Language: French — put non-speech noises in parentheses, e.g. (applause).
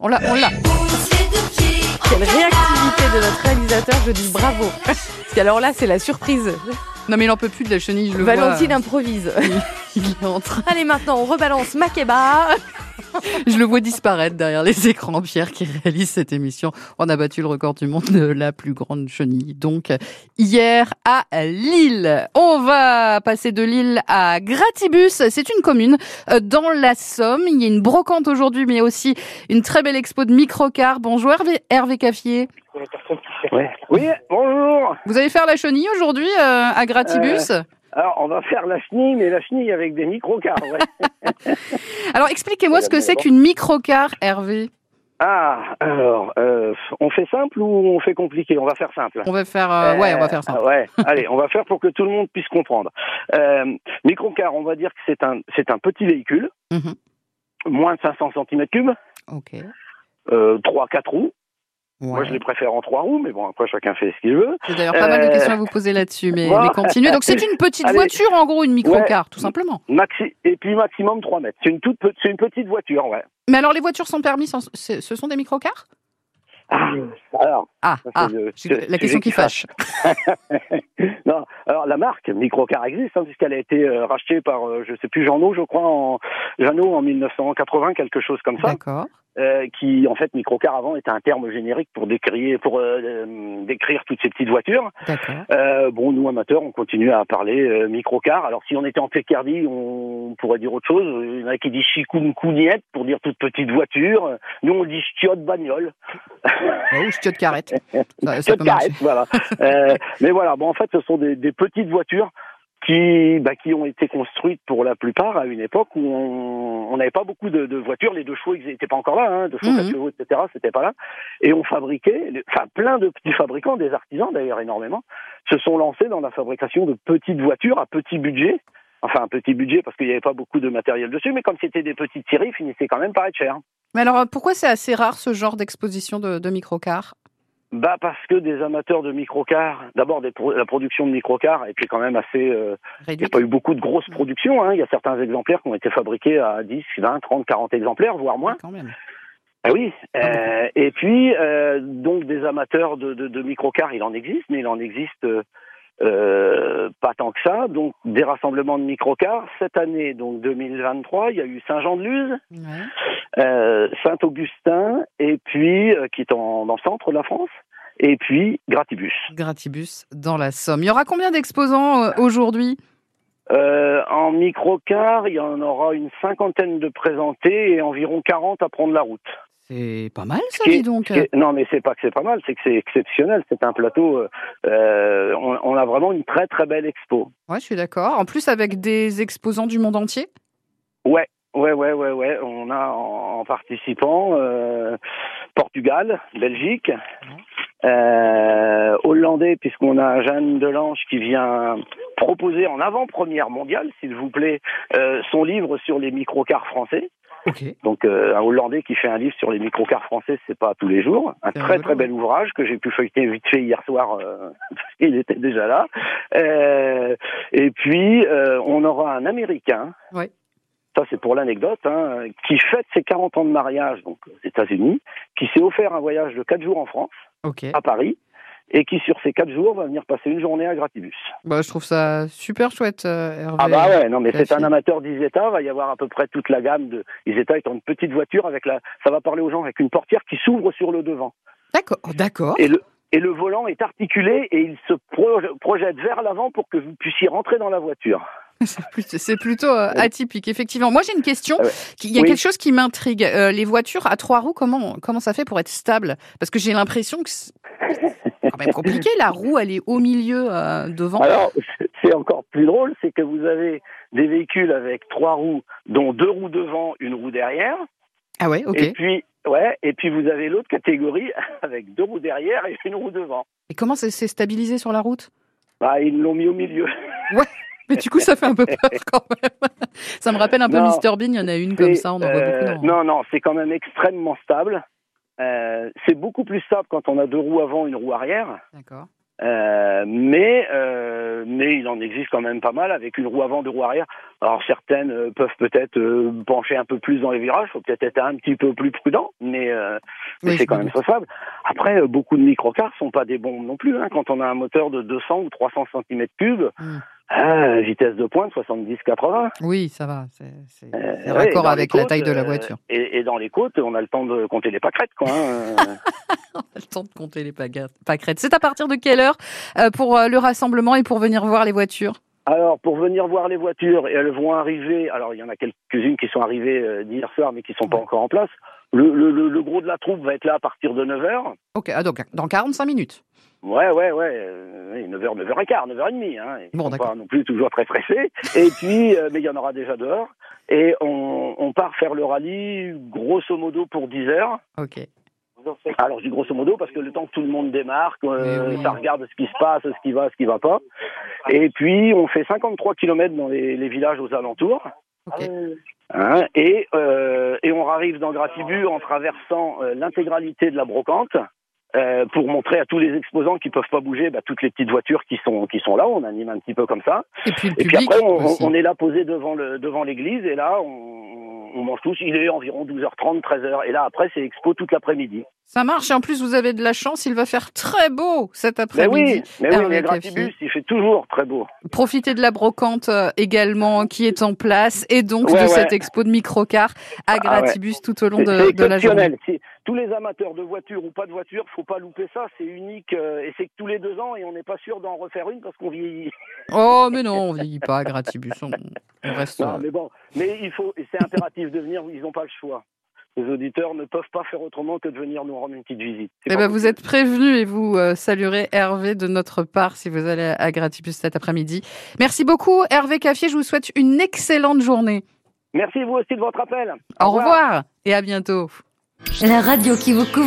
On l'a, on l'a. Quelle réactivité de notre réalisateur, je dis bravo. (laughs) Parce qu'alors là, c'est la surprise. Non mais il en peut plus de la chenille, je le Valentine vois. improvise. (laughs) Il est en train. Allez, maintenant, on rebalance Makeba. Je le vois disparaître derrière les écrans. Pierre qui réalise cette émission. On a battu le record du monde de la plus grande chenille. Donc hier à Lille. On va passer de Lille à Gratibus. C'est une commune euh, dans la Somme. Il y a une brocante aujourd'hui, mais aussi une très belle expo de microcars. Bonjour Hervé, Hervé Caffier. Ouais. Oui, bonjour. Vous allez faire la chenille aujourd'hui euh, à Gratibus? Alors, on va faire la chenille, mais la chenille avec des micro-cars, ouais. (laughs) Alors expliquez-moi ce que c'est qu'une microcar, Hervé. ah, alors, euh, on fait simple ou on fait compliqué? On va faire simple. On va faire, euh, ouais, on va faire Euh, ça. ouais, allez, on va faire pour que tout le monde puisse comprendre. Euh, micro-car, on va dire que c'est un, c'est un petit véhicule, Mhm. moins de 500 cm3, Ok. euh, 3-4 roues. Ouais. Moi, je les préfère en 3 roues, mais bon, après, chacun fait ce qu'il veut. J'ai d'ailleurs pas mal de Euh, questions à vous poser là-dessus, mais, voilà. mais continuez. Donc c'est (laughs) une petite Allez. voiture, en gros, une microcar, tout simplement. Maxi et puis maximum 3 mètres. C'est une toute, c'est une petite voiture, ouais. Mais alors les voitures sont permises, en- c'est- ce sont des microcars? Ah, alors, Ah, Ça, ah le- la question qui fâche. (laughs) (laughs) non, alors la marque Microcar existe hein, puisqu'elle a été euh, rachetée par euh, je sais plus Jeannot, je crois en Jeannot en 1980 quelque chose comme ça, D'accord. euh, qui en fait Microcar avant était un terme générique pour décrire pour euh, décrire toutes ces petites voitures. D'accord. Bon, nous amateurs, on continue à parler Microcar. Alors si on était en Picardie, on pourrait dire autre chose. Il y en a qui disent chicoune cougnette pour dire toute petite voiture. Nous on dit chiotte bagnole. Oh, carrette. (laughs) Ça, ça Chiotte peut marcher. carrette, voilà. Mais voilà, bon, en fait, ce sont des, des petites voitures qui, bah, qui ont été construites pour la plupart à une époque où on n'avait pas beaucoup de, de voitures, les deux chevaux n'étaient pas encore là, hein, deux chevaux, Mhm. quatre chevaux, etc. C'était pas là, et on fabriquait, enfin plein de petits fabricants, des artisans d'ailleurs énormément, se sont lancés dans la fabrication de petites voitures à petit budget. Enfin, un petit budget parce qu'il n'y avait pas beaucoup de matériel dessus, mais comme c'était des petites séries, ils finissaient quand même par être cher. Mais alors pourquoi c'est assez rare ce genre d'exposition de, de microcars Bah parce que des amateurs de microcars, d'abord pro- la production de microcars était quand même assez. euh, il n'y a pas eu beaucoup de grosses productions. Hein. Il y a certains exemplaires qui ont été fabriqués à 10, 20, 30, 40 exemplaires, voire moins. quand même Ah oui. Euh, et puis euh, donc des amateurs de, de, de microcars, il en existe, mais il en existe euh, pas tant que ça. Donc des rassemblements de microcars cette année, donc 2023, il y a eu Saint-Jean-de-Luz, Ouais. Euh, Saint-Augustin, et puis euh, qui est en, dans le centre de la France, et puis Gratibus. Gratibus dans la Somme. Il y aura combien d'exposants euh, aujourd'hui? Euh, en microcar, il y en aura une cinquantaine de présentés et environ 40 à prendre la route. C'est pas mal ça, dis donc. non, mais c'est pas que c'est pas mal, c'est que c'est exceptionnel. C'est un plateau. euh, on, on a vraiment une très très belle expo. Ouais, je suis d'accord. En plus avec des exposants du monde entier? Ouais, ouais, ouais, ouais, ouais. On a en, en participant euh, Portugal, Belgique, euh, Hollandais, puisqu'on a Jeanne Delange qui vient proposer en avant-première mondiale, s'il vous plaît, euh, son livre sur les microcars français. Donc euh, un Hollandais qui fait un livre sur les microcars français, c'est pas tous les jours. Un très très bel ouvrage que j'ai pu feuilleter vite fait hier soir. euh, (laughs) il était déjà là. Euh, et puis euh, on aura un Américain. Ouais. Ça c'est pour l'anecdote, hein, qui fête ses 40 ans de mariage donc aux États-Unis, qui s'est offert un voyage de 4 jours en France, Ok. à Paris, et qui sur ces 4 jours va venir passer une journée à Gratibus. Bah, je trouve ça super chouette, euh, Hervé. Ah bah ouais, non mais c'est un amateur d'Isetta, va y avoir à peu près toute la gamme de Isetta étant une petite voiture avec la ça va parler aux gens avec une portière qui s'ouvre sur le devant. D'accord, d'accord. Et le et le volant est articulé et il se pro- projette vers l'avant pour que vous puissiez rentrer dans la voiture. (laughs) C'est plutôt, euh, atypique, effectivement. Moi, j'ai une question. Ah ouais. Il y a Oui. quelque chose qui m'intrigue. Euh, les voitures à trois roues, comment, comment ça fait pour être stable? Parce que j'ai l'impression que c'est (laughs) quand même compliqué. La roue, elle est au milieu euh, devant. Alors c'est encore plus drôle, c'est que vous avez des véhicules avec trois roues dont deux roues devant, une roue derrière Ah ouais, ok. et puis ouais, et puis vous avez l'autre catégorie (laughs) avec deux roues derrière et une roue devant. Et comment c'est stabilisé sur la route? Bah ils l'ont mis au milieu. Mais du coup, ça fait un peu peur (laughs) quand même. Ça me rappelle un peu Non. Mr Bean. Il y en a une comme ça. On en voit euh, beaucoup. dans- Non, non, c'est quand même extrêmement stable. Euh, c'est beaucoup plus stable quand on a deux roues avant, une roue arrière. D'accord. Euh, mais euh, mais il en existe quand même pas mal avec une roue avant, deux roues arrière. Alors certaines euh, peuvent peut-être euh, pencher un peu plus dans les virages, faut peut-être être un petit peu plus prudent, mais, euh, mais Oui, c'est quand me même faisable. Après, euh, beaucoup de microcars sont pas des bombes non plus. Hein, quand on a un moteur de 200 ou 300 cm3, Mm. Ah, vitesse de pointe 70-80. Oui, ça va. C'est Euh, ouais, raccord avec la taille de la euh, voiture. Et, et dans les côtes, on a le temps de compter les pâquerettes, quoi. hein. (laughs) On a le temps de compter les pâquerettes. C'est à partir de quelle heure euh, pour euh, le rassemblement et pour venir voir les voitures? Alors, pour venir voir les voitures, et elles vont arriver. Alors, il y en a quelques-unes qui sont arrivées d'hier soir, mais qui sont pas Ouais. encore en place. Le, le, le, le gros de la troupe va être là à partir de 9h. Ok, ah, donc dans 45 minutes. Ouais, ouais, ouais. euh, oui, 9h, 9h15, 9h30. Hein. Ils Bon, sont d'accord. pas non plus toujours très pressés. Et puis, euh, mais il y en aura déjà dehors. Et on, on part faire le rallye, grosso modo, pour 10 heures. Ok. Alors je dis grosso modo parce que le temps que tout le monde démarre, que, euh, oui. ça regarde ce qui se passe, ce qui va, ce qui va pas. Et puis on fait 53 km dans les, les villages aux alentours. Ok. Hein, et, euh, et on arrive dans Gratibu en traversant l'intégralité de la brocante euh, pour montrer à tous les exposants qui peuvent pas bouger bah, toutes les petites voitures qui sont qui sont là. On anime un petit peu comme ça. Et puis le Et puis après, on, est là posé devant le devant l'église et là on, on mange tous. Il est environ 12h30, 13h. Et là après c'est expo toute l'après-midi. Ça marche. Et en plus, vous avez de la chance. Il va faire très beau cet Mais après-midi. oui, mais oui, mais. Gratibus, il fait toujours très beau. Profitez de la brocante euh, également qui est en place et donc Ouais, de ouais. cette expo de microcar à Ah ouais. Gratibus tout au long de, la journée. Si- tous les amateurs de voitures ou pas de voitures, faut pas louper ça. C'est unique euh, et c'est que tous les deux ans et on n'est pas sûr d'en refaire une parce qu'on vieillit. (laughs) Oh, mais non, on vieillit pas à Gratibus. On, on reste. Non, mais bon, mais il faut, c'est impératif de venir. Ils n'ont pas le choix. Les auditeurs ne peuvent pas faire autrement que de venir nous rendre une petite visite. Eh ben, vous êtes prévenus et vous euh, saluerez Hervé de notre part si vous allez à Gratibus cet après-midi. Merci beaucoup, Hervé Caffier. Je vous souhaite une excellente journée. Merci vous aussi de votre appel. Au revoir et à bientôt. La radio qui vous couvre.